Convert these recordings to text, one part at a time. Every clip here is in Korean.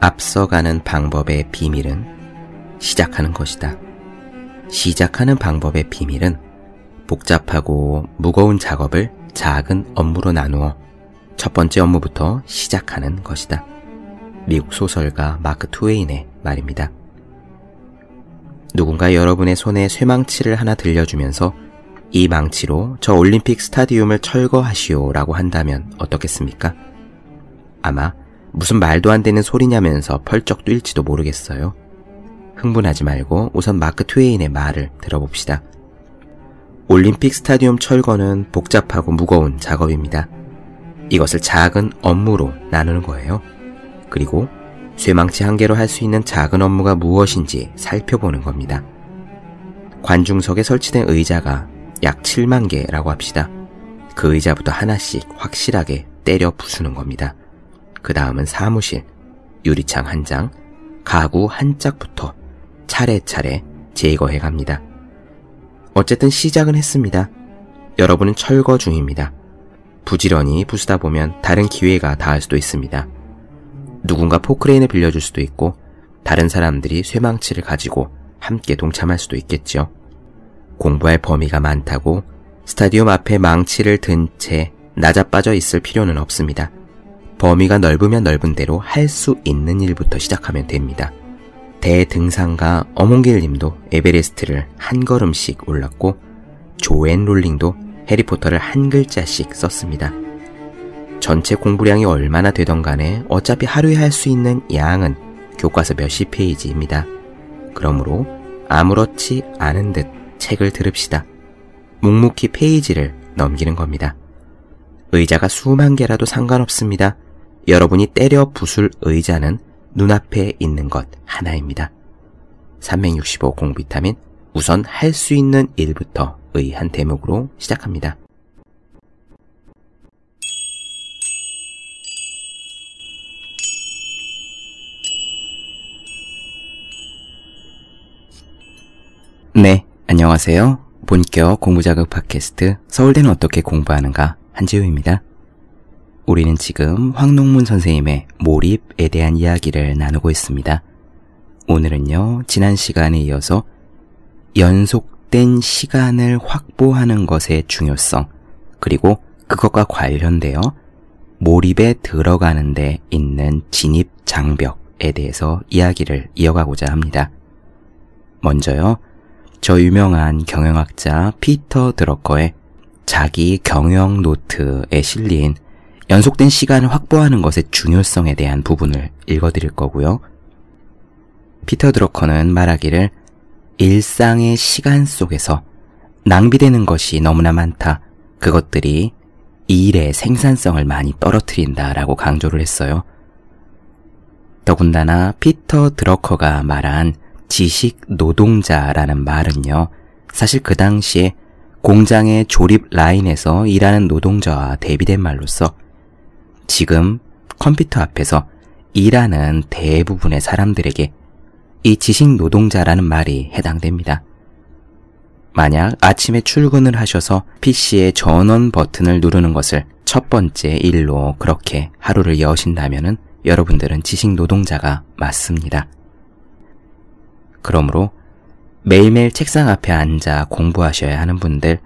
앞서가는 방법의 비밀은 시작하는 것이다. 시작하는 방법의 비밀은 복잡하고 무거운 작업을 작은 업무로 나누어 첫 번째 업무부터 시작하는 것이다. 미국 소설가 마크 투웨인의 말입니다. 누군가 여러분의 손에 쇠망치를 하나 들려주면서 이 망치로 저 올림픽 스타디움을 철거하시오 라고 한다면 어떻겠습니까? 아마 무슨 말도 안 되는 소리냐면서 펄쩍 뛸지도 모르겠어요. 흥분하지 말고 우선 마크 트웨인의 말을 들어봅시다. 올림픽 스타디움 철거는 복잡하고 무거운 작업입니다. 이것을 작은 업무로 나누는 거예요. 그리고 쇠망치 한 개로 할 수 있는 작은 업무가 무엇인지 살펴보는 겁니다. 관중석에 설치된 의자가 약 7만 개라고 합시다. 그 의자부터 하나씩 확실하게 때려 부수는 겁니다. 그 다음은 사무실, 유리창 한 장, 가구 한 짝부터 차례차례 제거해 갑니다. 어쨌든 시작은 했습니다. 여러분은 철거 중입니다. 부지런히 부수다 보면 다른 기회가 닿을 수도 있습니다. 누군가 포크레인을 빌려줄 수도 있고 다른 사람들이 쇠망치를 가지고 함께 동참할 수도 있겠죠. 공부할 범위가 많다고 스타디움 앞에 망치를 든 채 낮아빠져 있을 필요는 없습니다. 범위가 넓으면 넓은 대로 할 수 있는 일부터 시작하면 됩니다. 대등산가 어몽길 님도 에베레스트를 한 걸음씩 올랐고 조앤 롤링도 해리포터를 한 글자씩 썼습니다. 전체 공부량이 얼마나 되던 간에 어차피 하루에 할 수 있는 양은 교과서 몇십 페이지입니다. 그러므로 아무렇지 않은 듯 책을 들읍시다. 묵묵히 페이지를 넘기는 겁니다. 의자가 수만 개라도 상관없습니다. 여러분이 때려 부술 의자는 눈앞에 있는 것 하나입니다. 365 공비타민 우선 할 수 있는 일부터 의 한 대목으로 시작합니다. 네, 안녕하세요. 본격 공부자극 팟캐스트 서울대는 어떻게 공부하는가 한지우입니다. 우리는 지금 황농문 선생님의 몰입에 대한 이야기를 나누고 있습니다. 오늘은요, 지난 시간에 이어서 연속된 시간을 확보하는 것의 중요성, 그리고 그것과 관련되어 몰입에 들어가는 데 있는 진입 장벽에 대해서 이야기를 이어가고자 합니다. 먼저요, 저 유명한 경영학자 피터 드러커의 자기 경영 노트에 실린 연속된 시간을 확보하는 것의 중요성에 대한 부분을 읽어드릴 거고요. 피터 드러커는 말하기를 일상의 시간 속에서 낭비되는 것이 너무나 많다. 그것들이 일의 생산성을 많이 떨어뜨린다 라고 강조를 했어요. 더군다나 피터 드러커가 말한 지식 노동자라는 말은요, 사실 그 당시에 공장의 조립 라인에서 일하는 노동자와 대비된 말로서 지금 컴퓨터 앞에서 일하는 대부분의 사람들에게 이 지식 노동자라는 말이 해당됩니다. 만약 아침에 출근을 하셔서 PC의 전원 버튼을 누르는 것을 첫 번째 일로 그렇게 하루를 여신다면 여러분들은 지식 노동자가 맞습니다. 그러므로 매일매일 책상 앞에 앉아 공부하셔야 하는 분들,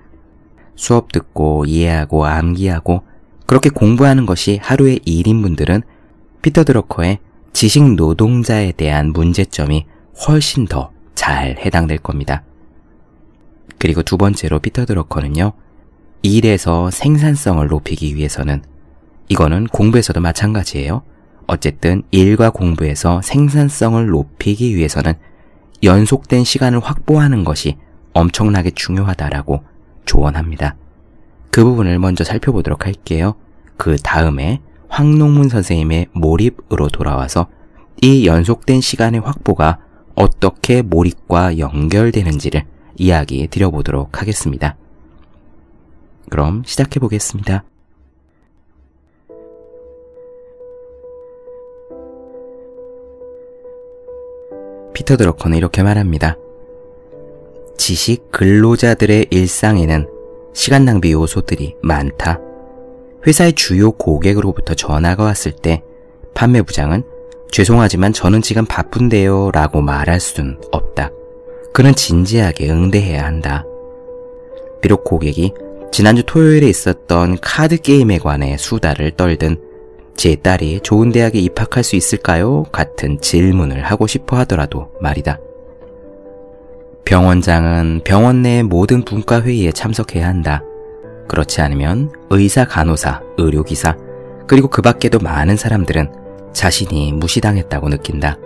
수업 듣고 이해하고 암기하고 그렇게 공부하는 것이 하루의 일인 분들은 피터 드러커의 지식 노동자에 대한 문제점이 훨씬 더 잘 해당될 겁니다. 그리고 두 번째로 피터 드러커는요, 일에서 생산성을 높이기 위해서는 이거는 공부에서도 마찬가지예요. 어쨌든 일과 공부에서 생산성을 높이기 위해서는 연속된 시간을 확보하는 것이 엄청나게 중요하다라고 조언합니다. 그 부분을 먼저 살펴보도록 할게요. 그 다음에 황농문 선생님의 몰입으로 돌아와서 이 연속된 시간의 확보가 어떻게 몰입과 연결되는지를 이야기 드려보도록 하겠습니다. 그럼 시작해 보겠습니다. 피터 드러커는 이렇게 말합니다. 지식 근로자들의 일상에는 시간 낭비 요소들이 많다. 회사의 주요 고객으로부터 전화가 왔을 때 판매 부장은 죄송하지만 저는 지금 바쁜데요 라고 말할 수는 없다. 그는 진지하게 응대해야 한다. 비록 고객이 지난주 토요일에 있었던 카드 게임에 관해 수다를 떨든 제 딸이 좋은 대학에 입학할 수 있을까요? 같은 질문을 하고 싶어 하더라도 말이다. 병원장은 병원 내 모든 분과 회의에 참석해야 한다. 그렇지 않으면 의사, 간호사, 의료기사, 그리고 그 밖에도 많은 사람들은 자신이 무시당했다고 느낀다.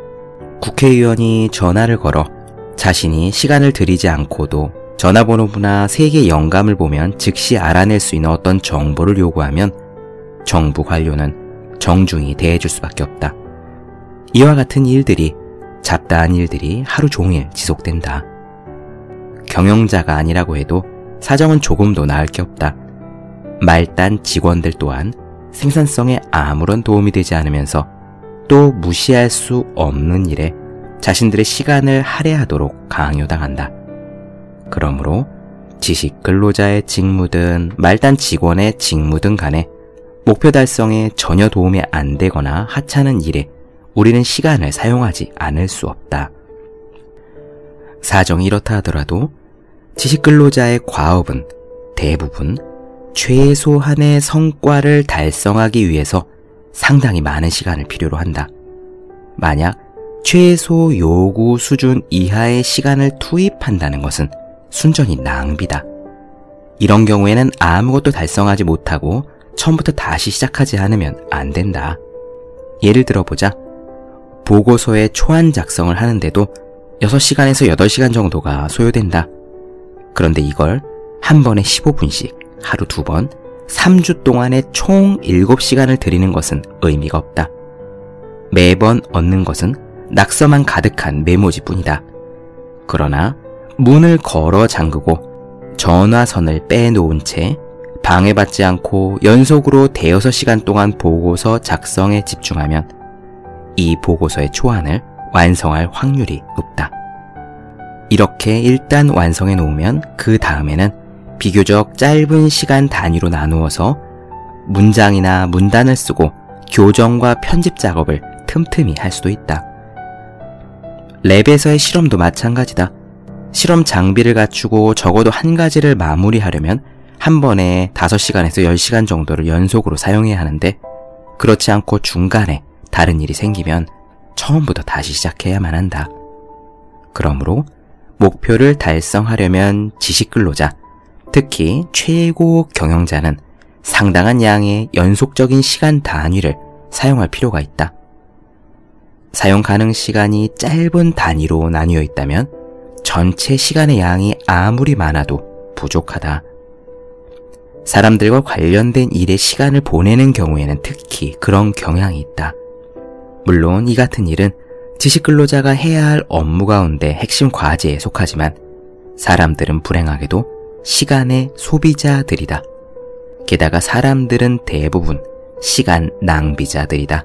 국회의원이 전화를 걸어 자신이 시간을 들이지 않고도 전화번호나 세계 영감을 보면 즉시 알아낼 수 있는 어떤 정보를 요구하면 정부 관료는 정중히 대해줄 수밖에 없다. 이와 같은 일들이 잡다한 일들이 하루 종일 지속된다. 경영자가 아니라고 해도 사정은 조금도 나을 게 없다. 말단 직원들 또한 생산성에 아무런 도움이 되지 않으면서 또 무시할 수 없는 일에 자신들의 시간을 할애하도록 강요당한다. 그러므로 지식 근로자의 직무든 말단 직원의 직무든 간에 목표 달성에 전혀 도움이 안 되거나 하찮은 일에 우리는 시간을 사용하지 않을 수 없다. 사정이 이렇다 하더라도 지식 근로자의 과업은 대부분 최소한의 성과를 달성하기 위해서 상당히 많은 시간을 필요로 한다. 만약 최소 요구 수준 이하의 시간을 투입한다는 것은 순전히 낭비다. 이런 경우에는 아무것도 달성하지 못하고 처음부터 다시 시작하지 않으면 안 된다. 예를 들어보자. 보고서의 초안 작성을 하는데도 6시간에서 8시간 정도가 소요된다. 그런데 이걸 한 번에 15분씩 하루 두 번, 3주 동안에 총 7시간을 들이는 것은 의미가 없다. 매번 얻는 것은 낙서만 가득한 메모지 뿐이다. 그러나 문을 걸어 잠그고 전화선을 빼놓은 채 방해받지 않고 연속으로 대여섯 시간 동안 보고서 작성에 집중하면 이 보고서의 초안을 완성할 확률이 높다. 이렇게 일단 완성해 놓으면 그 다음에는 비교적 짧은 시간 단위로 나누어서 문장이나 문단을 쓰고 교정과 편집 작업을 틈틈이 할 수도 있다. 랩에서의 실험도 마찬가지다. 실험 장비를 갖추고 적어도 한 가지를 마무리하려면 한 번에 5시간에서 10시간 정도를 연속으로 사용해야 하는데 그렇지 않고 중간에 다른 일이 생기면 처음부터 다시 시작해야만 한다. 그러므로 목표를 달성하려면 지식 근로자, 특히 최고 경영자는 상당한 양의 연속적인 시간 단위를 사용할 필요가 있다. 사용 가능 시간이 짧은 단위로 나뉘어 있다면 전체 시간의 양이 아무리 많아도 부족하다. 사람들과 관련된 일에 시간을 보내는 경우에는 특히 그런 경향이 있다. 물론 이 같은 일은 지식 근로자가 해야 할 업무 가운데 핵심 과제에 속하지만 사람들은 불행하게도 시간의 소비자들이다. 게다가 사람들은 대부분 시간 낭비자들이다.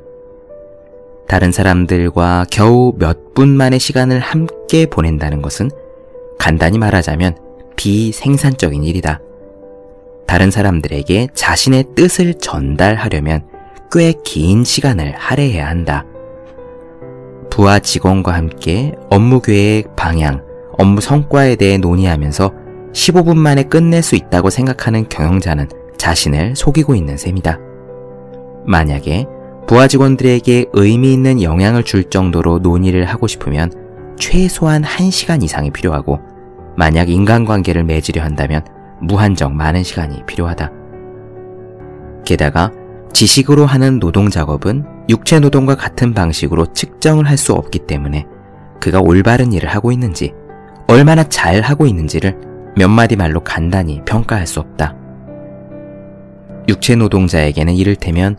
다른 사람들과 겨우 몇 분만의 시간을 함께 보낸다는 것은 간단히 말하자면 비생산적인 일이다. 다른 사람들에게 자신의 뜻을 전달하려면 꽤 긴 시간을 할애해야 한다. 부하 직원과 함께 업무 계획, 방향, 업무 성과에 대해 논의하면서 15분 만에 끝낼 수 있다고 생각하는 경영자는 자신을 속이고 있는 셈이다. 만약에 부하 직원들에게 의미 있는 영향을 줄 정도로 논의를 하고 싶으면 최소한 1시간 이상이 필요하고 만약 인간관계를 맺으려 한다면 무한정 많은 시간이 필요하다. 게다가 지식으로 하는 노동 작업은 육체 노동과 같은 방식으로 측정을 할 수 없기 때문에 그가 올바른 일을 하고 있는지, 얼마나 잘 하고 있는지를 몇 마디 말로 간단히 평가할 수 없다. 육체 노동자에게는 이를테면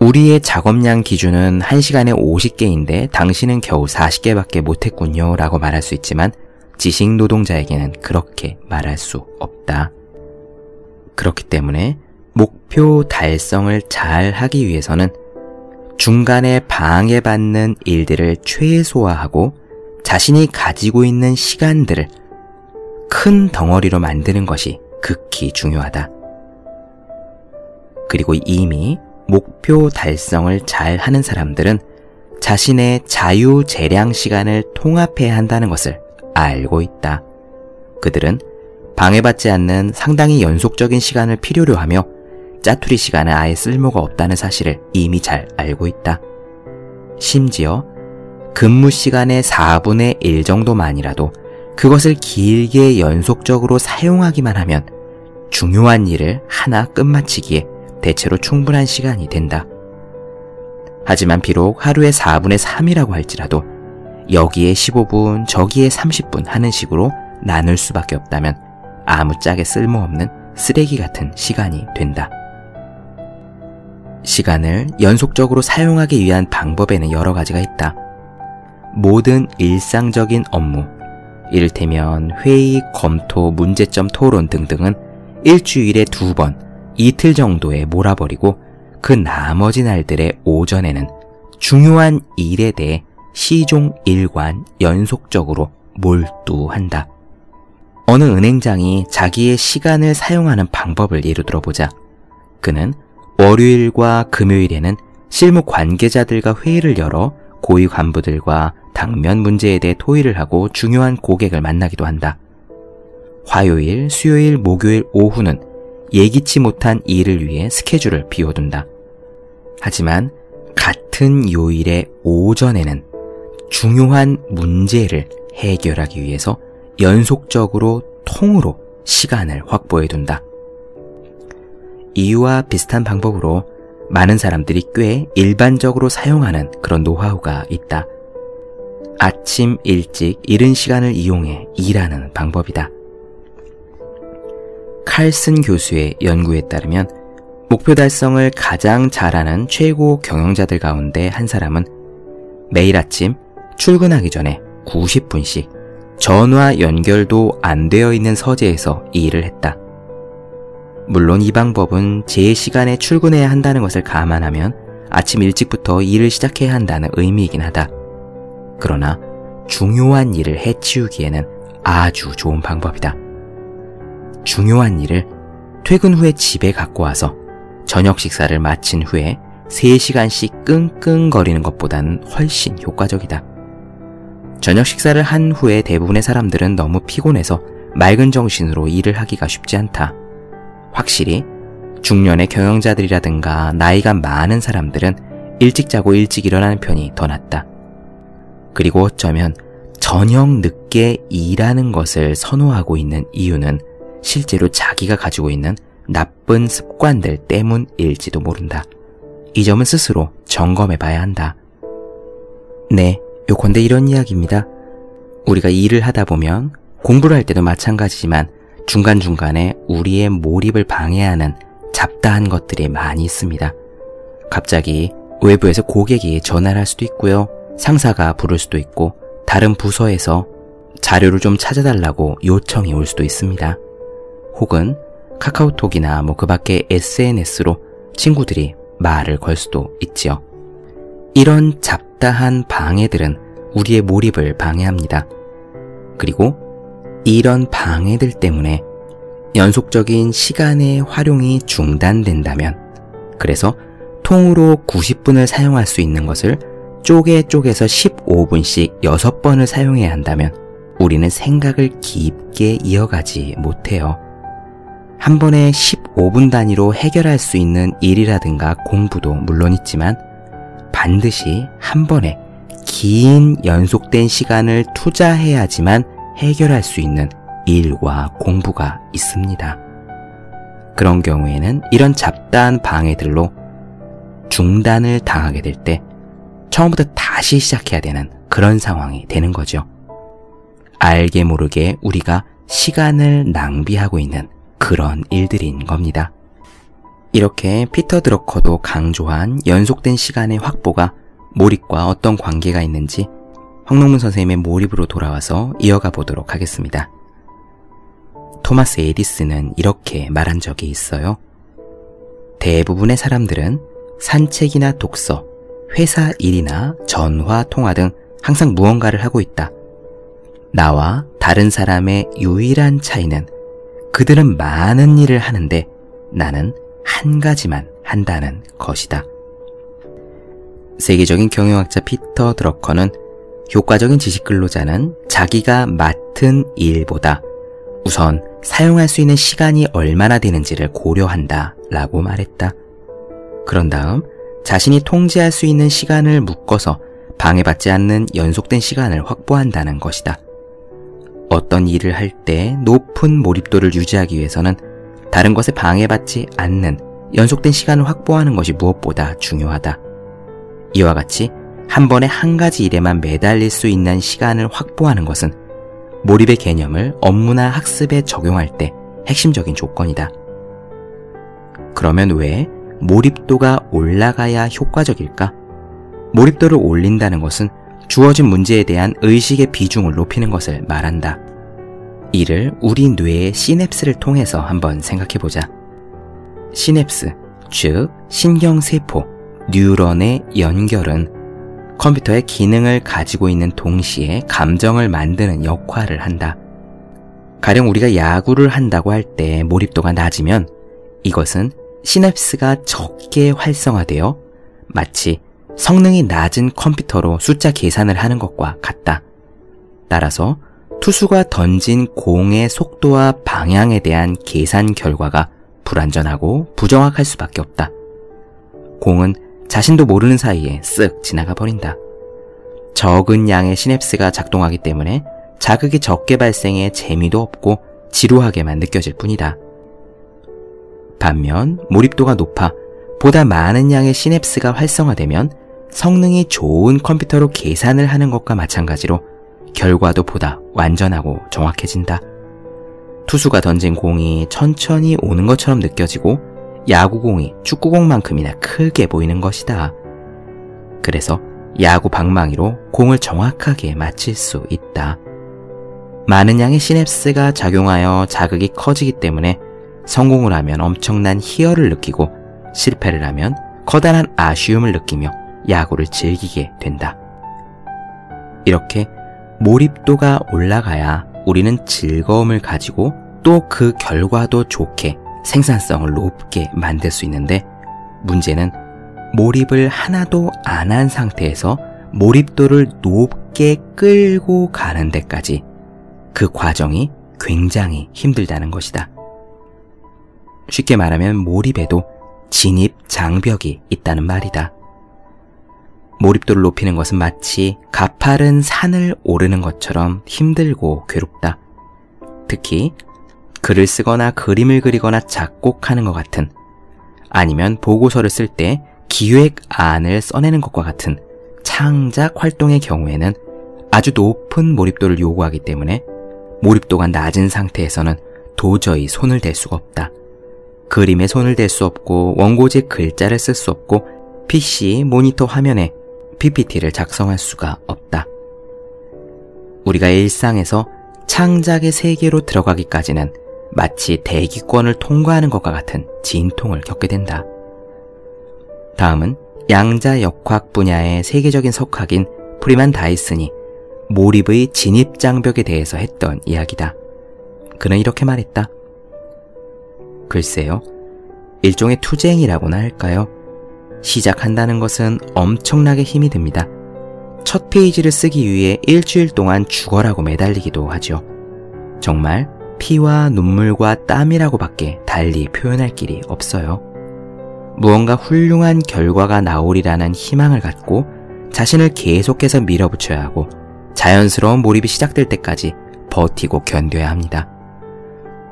우리의 작업량 기준은 1시간에 50개인데 당신은 겨우 40개밖에 못했군요 라고 말할 수 있지만 지식 노동자에게는 그렇게 말할 수 없다. 그렇기 때문에 목표 달성을 잘 하기 위해서는 중간에 방해받는 일들을 최소화하고 자신이 가지고 있는 시간들을 큰 덩어리로 만드는 것이 극히 중요하다. 그리고 이미 목표 달성을 잘 하는 사람들은 자신의 자유 재량 시간을 통합해야 한다는 것을 알고 있다. 그들은 방해받지 않는 상당히 연속적인 시간을 필요로 하며 짜투리 시간은 아예 쓸모가 없다는 사실을 이미 잘 알고 있다. 심지어 근무 시간의 4분의 1 정도만이라도 그것을 길게 연속적으로 사용하기만 하면 중요한 일을 하나 끝마치기에 대체로 충분한 시간이 된다. 하지만 비록 하루에 4분의 3이라고 할지라도 여기에 15분, 저기에 30분 하는 식으로 나눌 수밖에 없다면 아무 짝에 쓸모없는 쓰레기 같은 시간이 된다. 시간을 연속적으로 사용하기 위한 방법에는 여러 가지가 있다. 모든 일상적인 업무, 이를테면 회의, 검토, 문제점 토론 등등은 일주일에 두 번, 이틀 정도에 몰아버리고 그 나머지 날들의 오전에는 중요한 일에 대해 시종 일관 연속적으로 몰두한다. 어느 은행장이 자기의 시간을 사용하는 방법을 예로 들어보자. 그는 월요일과 금요일에는 실무 관계자들과 회의를 열어 고위 간부들과 당면 문제에 대해 토의를 하고 중요한 고객을 만나기도 한다. 화요일, 수요일, 목요일 오후는 예기치 못한 일을 위해 스케줄을 비워둔다. 하지만 같은 요일의 오전에는 중요한 문제를 해결하기 위해서 연속적으로 통으로 시간을 확보해 둔다. 이유와 비슷한 방법으로 많은 사람들이 꽤 일반적으로 사용하는 그런 노하우가 있다. 아침 일찍 이른 시간을 이용해 일하는 방법이다. 칼슨 교수의 연구에 따르면 목표 달성을 가장 잘하는 최고 경영자들 가운데 한 사람은 매일 아침 출근하기 전에 90분씩 전화 연결도 안 되어 있는 서재에서 일을 했다. 물론 이 방법은 제 시간에 출근해야 한다는 것을 감안하면 아침 일찍부터 일을 시작해야 한다는 의미이긴 하다. 그러나 중요한 일을 해치우기에는 아주 좋은 방법이다. 중요한 일을 퇴근 후에 집에 갖고 와서 저녁 식사를 마친 후에 3시간씩 끙끙거리는 것보다는 훨씬 효과적이다. 저녁 식사를 한 후에 대부분의 사람들은 너무 피곤해서 맑은 정신으로 일을 하기가 쉽지 않다. 확실히 중년의 경영자들이라든가 나이가 많은 사람들은 일찍 자고 일찍 일어나는 편이 더 낫다. 그리고 어쩌면 저녁 늦게 일하는 것을 선호하고 있는 이유는 실제로 자기가 가지고 있는 나쁜 습관들 때문일지도 모른다. 이 점은 스스로 점검해 봐야 한다. 네, 요컨대 이런 이야기입니다. 우리가 일을 하다 보면 공부를 할 때도 마찬가지지만 중간중간에 우리의 몰입을 방해하는 잡다한 것들이 많이 있습니다. 갑자기 외부에서 고객이 전화를 할 수도 있고요. 상사가 부를 수도 있고 다른 부서에서 자료를 좀 찾아달라고 요청이 올 수도 있습니다. 혹은 카카오톡이나 뭐 그 밖에 SNS로 친구들이 말을 걸 수도 있지요. 이런 잡다한 방해들은 우리의 몰입을 방해합니다. 그리고 이런 방해들 때문에 연속적인 시간의 활용이 중단된다면, 그래서 통으로 90분을 사용할 수 있는 것을 쪼개 쪼개서 15분씩 6번을 사용해야 한다면 우리는 생각을 깊게 이어가지 못해요. 한 번에 15분 단위로 해결할 수 있는 일이라든가 공부도 물론 있지만 반드시 한 번에 긴 연속된 시간을 투자해야지만 해결할 수 있는 일과 공부가 있습니다. 그런 경우에는 이런 잡다한 방해들로 중단을 당하게 될 때 처음부터 다시 시작해야 되는 그런 상황이 되는 거죠. 알게 모르게 우리가 시간을 낭비하고 있는 그런 일들인 겁니다. 이렇게 피터 드러커도 강조한 연속된 시간의 확보가 몰입과 어떤 관계가 있는지 황농문 선생님의 몰입으로 돌아와서 이어가 보도록 하겠습니다. 토마스 에디슨은 이렇게 말한 적이 있어요. 대부분의 사람들은 산책이나 독서, 회사 일이나 전화, 통화 등 항상 무언가를 하고 있다. 나와 다른 사람의 유일한 차이는 그들은 많은 일을 하는데 나는 한 가지만 한다는 것이다. 세계적인 경영학자 피터 드러커는 효과적인 지식 근로자는 자기가 맡은 일보다 우선 사용할 수 있는 시간이 얼마나 되는지를 고려한다 라고 말했다. 그런 다음 자신이 통제할 수 있는 시간을 묶어서 방해받지 않는 연속된 시간을 확보한다는 것이다. 어떤 일을 할 때 높은 몰입도를 유지하기 위해서는 다른 것에 방해받지 않는 연속된 시간을 확보하는 것이 무엇보다 중요하다. 이와 같이 한 번에 한 가지 일에만 매달릴 수 있는 시간을 확보하는 것은 몰입의 개념을 업무나 학습에 적용할 때 핵심적인 조건이다. 그러면 왜 몰입도가 올라가야 효과적일까? 몰입도를 올린다는 것은 주어진 문제에 대한 의식의 비중을 높이는 것을 말한다. 이를 우리 뇌의 시냅스를 통해서 한번 생각해 보자. 시냅스, 즉 신경세포, 뉴런의 연결은 컴퓨터의 기능을 가지고 있는 동시에 감정을 만드는 역할을 한다. 가령 우리가 야구를 한다고 할 때 몰입도가 낮으면 이것은 시냅스가 적게 활성화되어 마치 성능이 낮은 컴퓨터로 숫자 계산을 하는 것과 같다. 따라서 투수가 던진 공의 속도와 방향에 대한 계산 결과가 불완전하고 부정확할 수밖에 없다. 공은 자신도 모르는 사이에 쓱 지나가 버린다. 적은 양의 시냅스가 작동하기 때문에 자극이 적게 발생해 재미도 없고 지루하게만 느껴질 뿐이다. 반면 몰입도가 높아 보다 많은 양의 시냅스가 활성화되면 성능이 좋은 컴퓨터로 계산을 하는 것과 마찬가지로 결과도 보다 완전하고 정확해진다. 투수가 던진 공이 천천히 오는 것처럼 느껴지고 야구공이 축구공만큼이나 크게 보이는 것이다. 그래서 야구 방망이로 공을 정확하게 맞힐 수 있다. 많은 양의 시냅스가 작용하여 자극이 커지기 때문에 성공을 하면 엄청난 희열을 느끼고 실패를 하면 커다란 아쉬움을 느끼며 야구를 즐기게 된다. 이렇게 몰입도가 올라가야 우리는 즐거움을 가지고 또 그 결과도 좋게 생산성을 높게 만들 수 있는데 문제는 몰입을 하나도 안 한 상태에서 몰입도를 높게 끌고 가는 데까지 그 과정이 굉장히 힘들다는 것이다. 쉽게 말하면 몰입에도 진입 장벽이 있다는 말이다. 몰입도를 높이는 것은 마치 가파른 산을 오르는 것처럼 힘들고 괴롭다. 특히 글을 쓰거나 그림을 그리거나 작곡하는 것 같은 아니면 보고서를 쓸 때 기획안을 써내는 것과 같은 창작 활동의 경우에는 아주 높은 몰입도를 요구하기 때문에 몰입도가 낮은 상태에서는 도저히 손을 댈 수가 없다. 그림에 손을 댈 수 없고 원고지에 글자를 쓸 수 없고 PC 모니터 화면에 PPT를 작성할 수가 없다. 우리가 일상에서 창작의 세계로 들어가기까지는 마치 대기권을 통과하는 것과 같은 진통을 겪게 된다. 다음은 양자 역학 분야의 세계적인 석학인 프리만 다이슨이 몰입의 진입 장벽에 대해서 했던 이야기다. 그는 이렇게 말했다. 글쎄요, 일종의 투쟁이라고나 할까요? 시작한다는 것은 엄청나게 힘이 듭니다. 첫 페이지를 쓰기 위해 일주일 동안 죽어라고 매달리기도 하죠. 정말 피와 눈물과 땀이라고 밖에 달리 표현할 길이 없어요. 무언가 훌륭한 결과가 나오리라는 희망을 갖고 자신을 계속해서 밀어붙여야 하고 자연스러운 몰입이 시작될 때까지 버티고 견뎌야 합니다.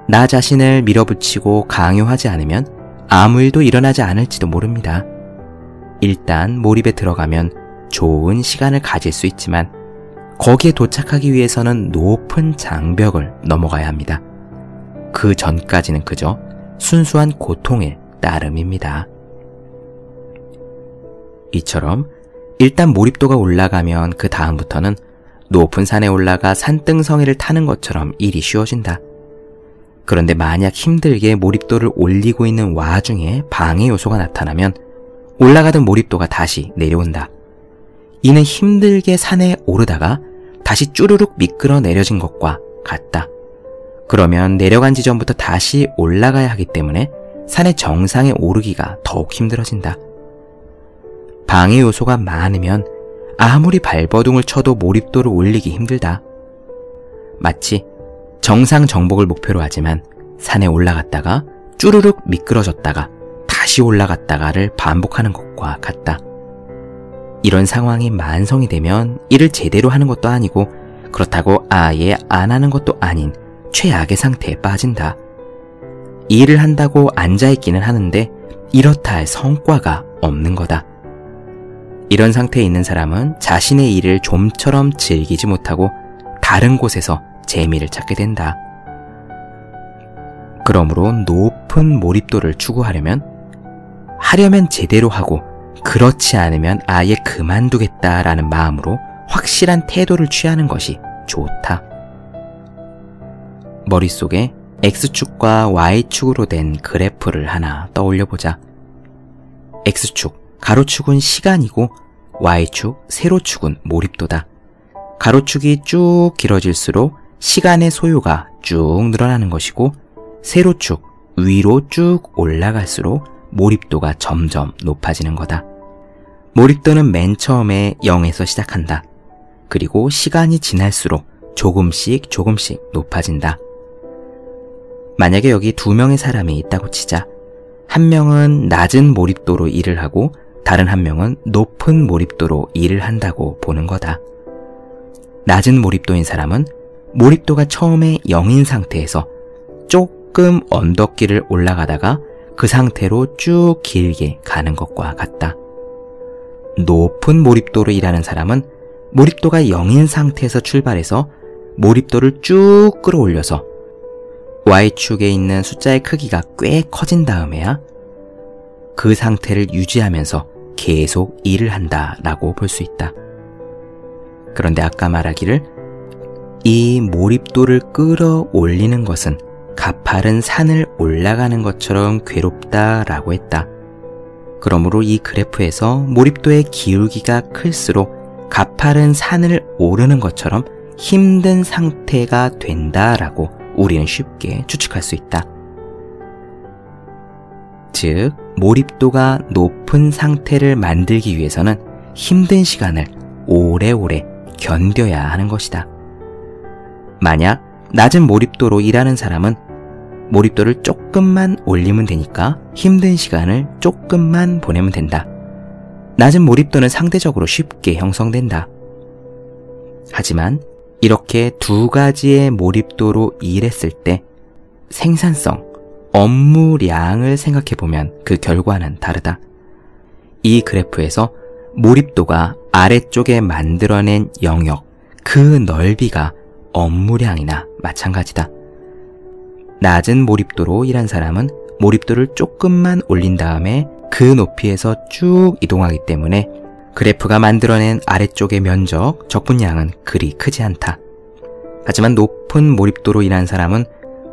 나 자신을 밀어붙이고 강요하지 않으면 아무 일도 일어나지 않을지도 모릅니다. 일단 몰입에 들어가면 좋은 시간을 가질 수 있지만 거기에 도착하기 위해서는 높은 장벽을 넘어가야 합니다. 그 전까지는 그저 순수한 고통일 따름입니다. 이처럼 일단 몰입도가 올라가면 그 다음부터는 높은 산에 올라가 산등성이를 타는 것처럼 일이 쉬워진다. 그런데 만약 힘들게 몰입도를 올리고 있는 와중에 방해 요소가 나타나면 올라가던 몰입도가 다시 내려온다. 이는 힘들게 산에 오르다가 다시 쭈르륵 미끄러 내려진 것과 같다. 그러면 내려간 지점부터 다시 올라가야 하기 때문에 산의 정상에 오르기가 더욱 힘들어진다. 방해 요소가 많으면 아무리 발버둥을 쳐도 몰입도를 올리기 힘들다. 마치 정상 정복을 목표로 하지만 산에 올라갔다가 쭈르륵 미끄러졌다가 다시 올라갔다가를 반복하는 것과 같다. 이런 상황이 만성이 되면 일을 제대로 하는 것도 아니고 그렇다고 아예 안 하는 것도 아닌 최악의 상태에 빠진다. 일을 한다고 앉아있기는 하는데 이렇다 할 성과가 없는 거다. 이런 상태에 있는 사람은 자신의 일을 좀처럼 즐기지 못하고 다른 곳에서 재미를 찾게 된다. 그러므로 높은 몰입도를 추구하려면 하려면 제대로 하고 그렇지 않으면 아예 그만두겠다라는 마음으로 확실한 태도를 취하는 것이 좋다. 머릿속에 X축과 Y축으로 된 그래프를 하나 떠올려 보자. X축, 가로축은 시간이고 Y축, 세로축은 몰입도다. 가로축이 쭉 길어질수록 시간의 소요가 쭉 늘어나는 것이고 세로축, 위로 쭉 올라갈수록 몰입도가 점점 높아지는 거다. 몰입도는 맨 처음에 0에서 시작한다. 그리고 시간이 지날수록 조금씩 조금씩 높아진다. 만약에 여기 두 명의 사람이 있다고 치자. 한 명은 낮은 몰입도로 일을 하고 다른 한 명은 높은 몰입도로 일을 한다고 보는 거다. 낮은 몰입도인 사람은 몰입도가 처음에 0인 상태에서 조금 언덕길을 올라가다가 그 상태로 쭉 길게 가는 것과 같다. 높은 몰입도로 일하는 사람은 몰입도가 0인 상태에서 출발해서 몰입도를 쭉 끌어올려서 Y축에 있는 숫자의 크기가 꽤 커진 다음에야 그 상태를 유지하면서 계속 일을 한다라고 볼 수 있다. 그런데 아까 말하기를 이 몰입도를 끌어올리는 것은 가파른 산을 올라가는 것처럼 괴롭다 라고 했다. 그러므로 이 그래프에서 몰입도의 기울기가 클수록 가파른 산을 오르는 것처럼 힘든 상태가 된다 라고 우리는 쉽게 추측할 수 있다. 즉, 몰입도가 높은 상태를 만들기 위해서는 힘든 시간을 오래오래 견뎌야 하는 것이다. 만약 낮은 몰입도로 일하는 사람은 몰입도를 조금만 올리면 되니까 힘든 시간을 조금만 보내면 된다. 낮은 몰입도는 상대적으로 쉽게 형성된다. 하지만 이렇게 두 가지의 몰입도로 일했을 때 생산성, 업무량을 생각해 보면 그 결과는 다르다. 이 그래프에서 몰입도가 아래쪽에 만들어낸 영역, 그 넓이가 업무량이나 마찬가지다. 낮은 몰입도로 일한 사람은 몰입도를 조금만 올린 다음에 그 높이에서 쭉 이동하기 때문에 그래프가 만들어낸 아래쪽의 면적, 적분량은 그리 크지 않다. 하지만 높은 몰입도로 일한 사람은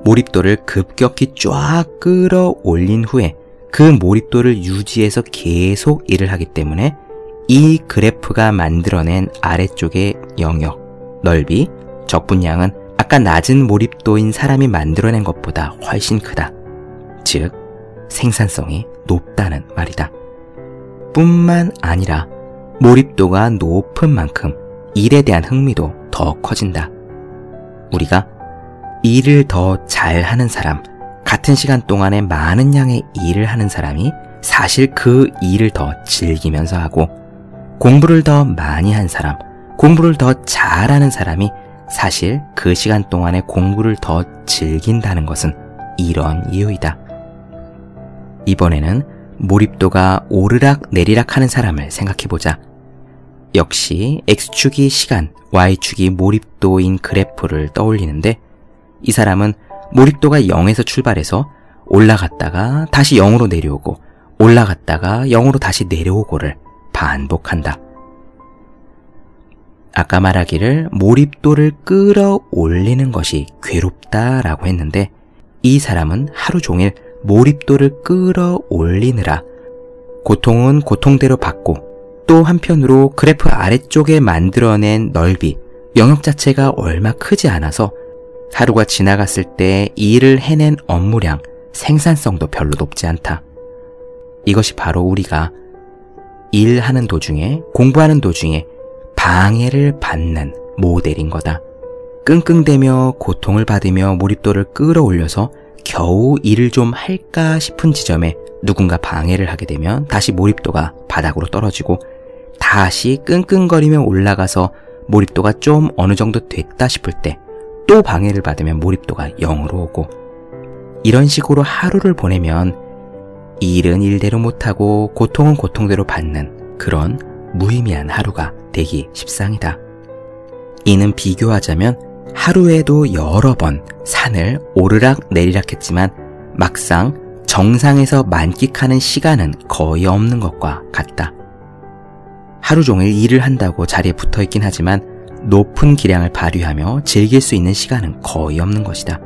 몰입도를 급격히 쫙 끌어올린 후에 그 몰입도를 유지해서 계속 일을 하기 때문에 이 그래프가 만들어낸 아래쪽의 영역, 넓이, 적분량은 아까 낮은 몰입도인 사람이 만들어낸 것보다 훨씬 크다. 즉, 생산성이 높다는 말이다. 뿐만 아니라 몰입도가 높은 만큼 일에 대한 흥미도 더 커진다. 우리가 일을 더 잘하는 사람, 같은 시간 동안에 많은 양의 일을 하는 사람이 사실 그 일을 더 즐기면서 하고 공부를 더 많이 한 사람, 공부를 더 잘하는 사람이 사실 그 시간 동안에 공부를 더 즐긴다는 것은 이런 이유이다. 이번에는 몰입도가 오르락 내리락 하는 사람을 생각해 보자. 역시 X축이 시간, Y축이 몰입도인 그래프를 떠올리는데 이 사람은 몰입도가 0에서 출발해서 올라갔다가 다시 0으로 내려오고 올라갔다가 0으로 다시 내려오고를 반복한다. 아까 말하기를 몰입도를 끌어올리는 것이 괴롭다라고 했는데 이 사람은 하루 종일 몰입도를 끌어올리느라 고통은 고통대로 받고 또 한편으로 그래프 아래쪽에 만들어낸 넓이, 영역 자체가 얼마 크지 않아서 하루가 지나갔을 때 일을 해낸 업무량, 생산성도 별로 높지 않다. 이것이 바로 우리가 일하는 도중에, 공부하는 도중에 방해를 받는 모델인 거다. 끙끙대며 고통을 받으며 몰입도를 끌어올려서 겨우 일을 좀 할까 싶은 지점에 누군가 방해를 하게 되면 다시 몰입도가 바닥으로 떨어지고 다시 끙끙거리며 올라가서 몰입도가 좀 어느 정도 됐다 싶을 때 또 방해를 받으면 몰입도가 0으로 오고 이런 식으로 하루를 보내면 일은 일대로 못하고 고통은 고통대로 받는 그런 무의미한 하루가 되기 십상이다. 이는 비교하자면 하루에도 여러 번 산을 오르락 내리락 했지만 막상 정상에서 만끽하는 시간은 거의 없는 것과 같다. 하루 종일 일을 한다고 자리에 붙어 있긴 하지만 높은 기량을 발휘하며 즐길 수 있는 시간은 거의 없는 것이다.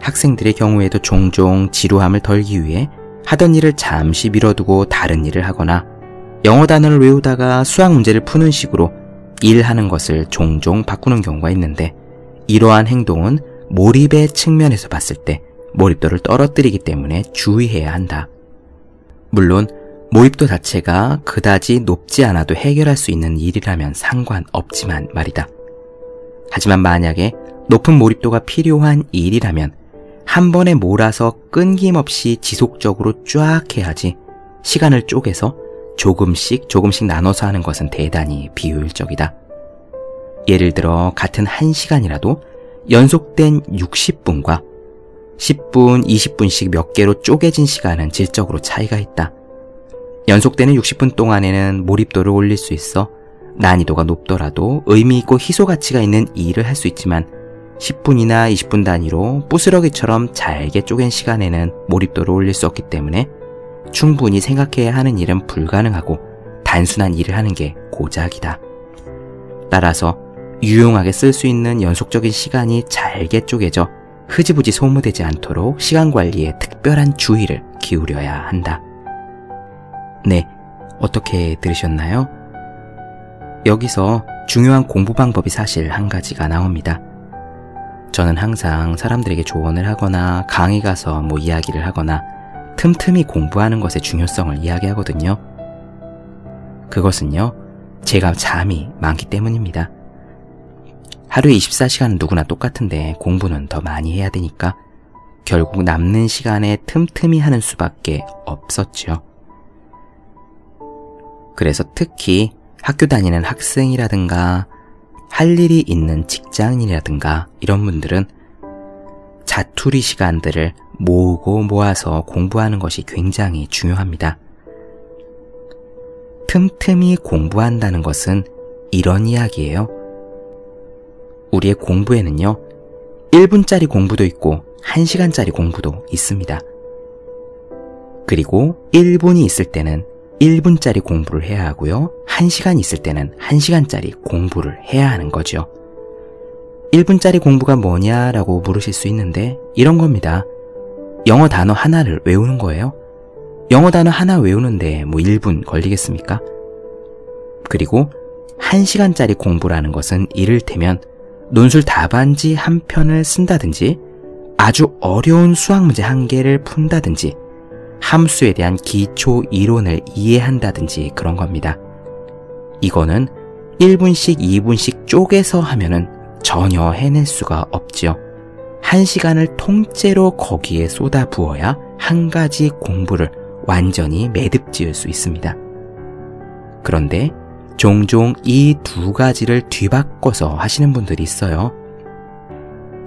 학생들의 경우에도 종종 지루함을 덜기 위해 하던 일을 잠시 미뤄두고 다른 일을 하거나 영어 단어를 외우다가 수학 문제를 푸는 식으로 일하는 것을 종종 바꾸는 경우가 있는데 이러한 행동은 몰입의 측면에서 봤을 때 몰입도를 떨어뜨리기 때문에 주의해야 한다. 물론 몰입도 자체가 그다지 높지 않아도 해결할 수 있는 일이라면 상관없지만 말이다. 하지만 만약에 높은 몰입도가 필요한 일이라면 한 번에 몰아서 끊김없이 지속적으로 쫙 해야지 시간을 쪼개서 조금씩 조금씩 나눠서 하는 것은 대단히 비효율적이다. 예를 들어 같은 1시간이라도 연속된 60분과 10분, 20분씩 몇 개로 쪼개진 시간은 질적으로 차이가 있다. 연속되는 60분 동안에는 몰입도를 올릴 수 있어 난이도가 높더라도 의미 있고 희소 가치가 있는 일을 할 수 있지만 10분이나 20분 단위로 부스러기처럼 잘게 쪼갠 시간에는 몰입도를 올릴 수 없기 때문에 충분히 생각해야 하는 일은 불가능하고 단순한 일을 하는 게 고작이다. 따라서 유용하게 쓸 수 있는 연속적인 시간이 잘게 쪼개져 흐지부지 소모되지 않도록 시간 관리에 특별한 주의를 기울여야 한다. 네, 어떻게 들으셨나요? 여기서 중요한 공부 방법이 사실 한 가지가 나옵니다. 저는 항상 사람들에게 조언을 하거나 강의 가서 뭐 이야기를 하거나 틈틈이 공부하는 것의 중요성을 이야기하거든요. 그것은요, 제가 잠이 많기 때문입니다. 하루에 24시간은 누구나 똑같은데 공부는 더 많이 해야 되니까 결국 남는 시간에 틈틈이 하는 수밖에 없었죠. 그래서 특히 학교 다니는 학생이라든가 할 일이 있는 직장인이라든가 이런 분들은 자투리 시간들을 모으고 모아서 공부하는 것이 굉장히 중요합니다. 틈틈이 공부한다는 것은 이런 이야기예요. 우리의 공부에는요, 1분짜리 공부도 있고 1시간짜리 공부도 있습니다. 그리고 1분이 있을 때는 1분짜리 공부를 해야 하고요. 1시간 있을 때는 1시간짜리 공부를 해야 하는 거죠. 1분짜리 공부가 뭐냐라고 물으실 수 있는데 이런 겁니다. 영어 단어 하나를 외우는 거예요. 영어 단어 하나 외우는데 뭐 1분 걸리겠습니까? 그리고 1시간짜리 공부라는 것은 이를테면 논술 답안지 한 편을 쓴다든지 아주 어려운 수학 문제 한 개를 푼다든지 함수에 대한 기초 이론을 이해한다든지 그런 겁니다. 이거는 1분씩 2분씩 쪼개서 하면은 전혀 해낼 수가 없지요. 한 시간을 통째로 거기에 쏟아 부어야 한 가지 공부를 완전히 매듭 지을 수 있습니다. 그런데 종종 이 두 가지를 뒤바꿔서 하시는 분들이 있어요.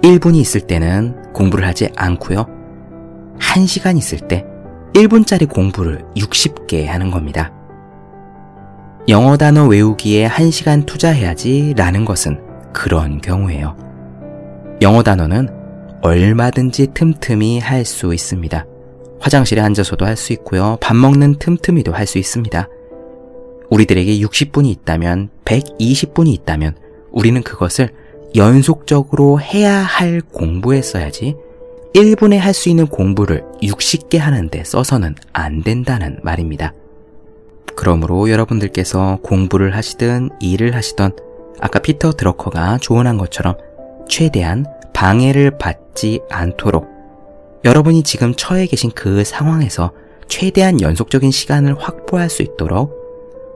1분이 있을 때는 공부를 하지 않고요. 1시간 있을 때 1분짜리 공부를 60개 하는 겁니다. 영어 단어 외우기에 1시간 투자해야지 라는 것은 그런 경우예요. 영어 단어는 얼마든지 틈틈이 할 수 있습니다. 화장실에 앉아서도 할 수 있고요. 밥 먹는 틈틈이도 할 수 있습니다. 우리들에게 60분이 있다면, 120분이 있다면, 우리는 그것을 연속적으로 해야 할 공부에 써야지 1분에 할 수 있는 공부를 60개 하는데 써서는 안 된다는 말입니다. 그러므로 여러분들께서 공부를 하시든 일을 하시던 아까 피터 드러커가 조언한 것처럼 최대한 방해를 받지 않도록 여러분이 지금 처해 계신 그 상황에서 최대한 연속적인 시간을 확보할 수 있도록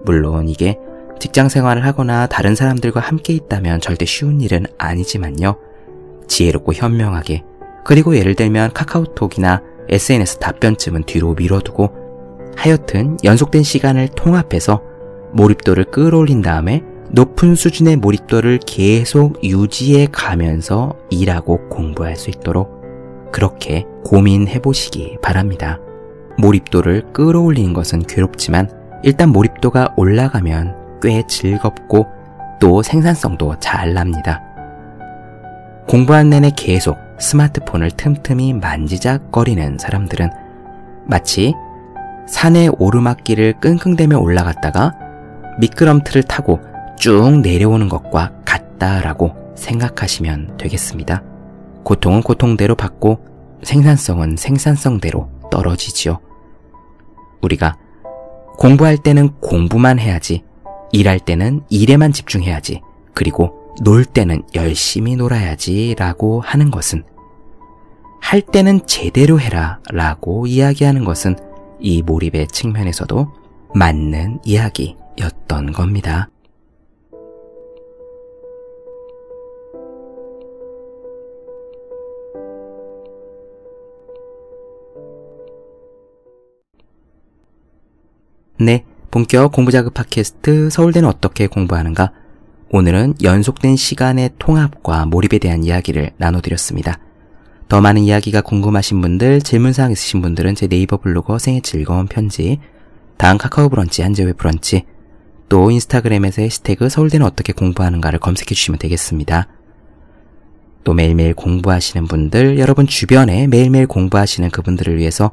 물론 이게 직장 생활을 하거나 다른 사람들과 함께 있다면 절대 쉬운 일은 아니지만요. 지혜롭고 현명하게 그리고 예를 들면 카카오톡이나 SNS 답변쯤은 뒤로 밀어두고 하여튼 연속된 시간을 통합해서 몰입도를 끌어올린 다음에 높은 수준의 몰입도를 계속 유지해 가면서 일하고 공부할 수 있도록 그렇게 고민해 보시기 바랍니다. 몰입도를 끌어올리는 것은 괴롭지만 일단 몰입도가 올라가면 꽤 즐겁고 또 생산성도 잘 납니다. 공부한 내내 계속 스마트폰을 틈틈이 만지작거리는 사람들은 마치 산의 오르막길을 끙끙대며 올라갔다가 미끄럼틀을 타고 쭉 내려오는 것과 같다라고 생각하시면 되겠습니다. 고통은 고통대로 받고 생산성은 생산성대로 떨어지지요. 우리가 공부할 때는 공부만 해야지, 일할 때는 일에만 집중해야지, 그리고 놀 때는 열심히 놀아야지 라고 하는 것은 할 때는 제대로 해라 라고 이야기하는 것은 이 몰입의 측면에서도 맞는 이야기였던 겁니다. 네, 본격 공부자극 팟캐스트 서울대는 어떻게 공부하는가? 오늘은 연속된 시간의 통합과 몰입에 대한 이야기를 나눠드렸습니다. 더 많은 이야기가 궁금하신 분들, 질문사항 있으신 분들은 제 네이버 블로그 생의 즐거운 편지, 다음 카카오 브런치, 한재회 브런치, 또 인스타그램에서 해시태그 서울대는 어떻게 공부하는가를 검색해 주시면 되겠습니다. 또 매일매일 공부하시는 분들, 여러분 주변에 매일매일 공부하시는 그분들을 위해서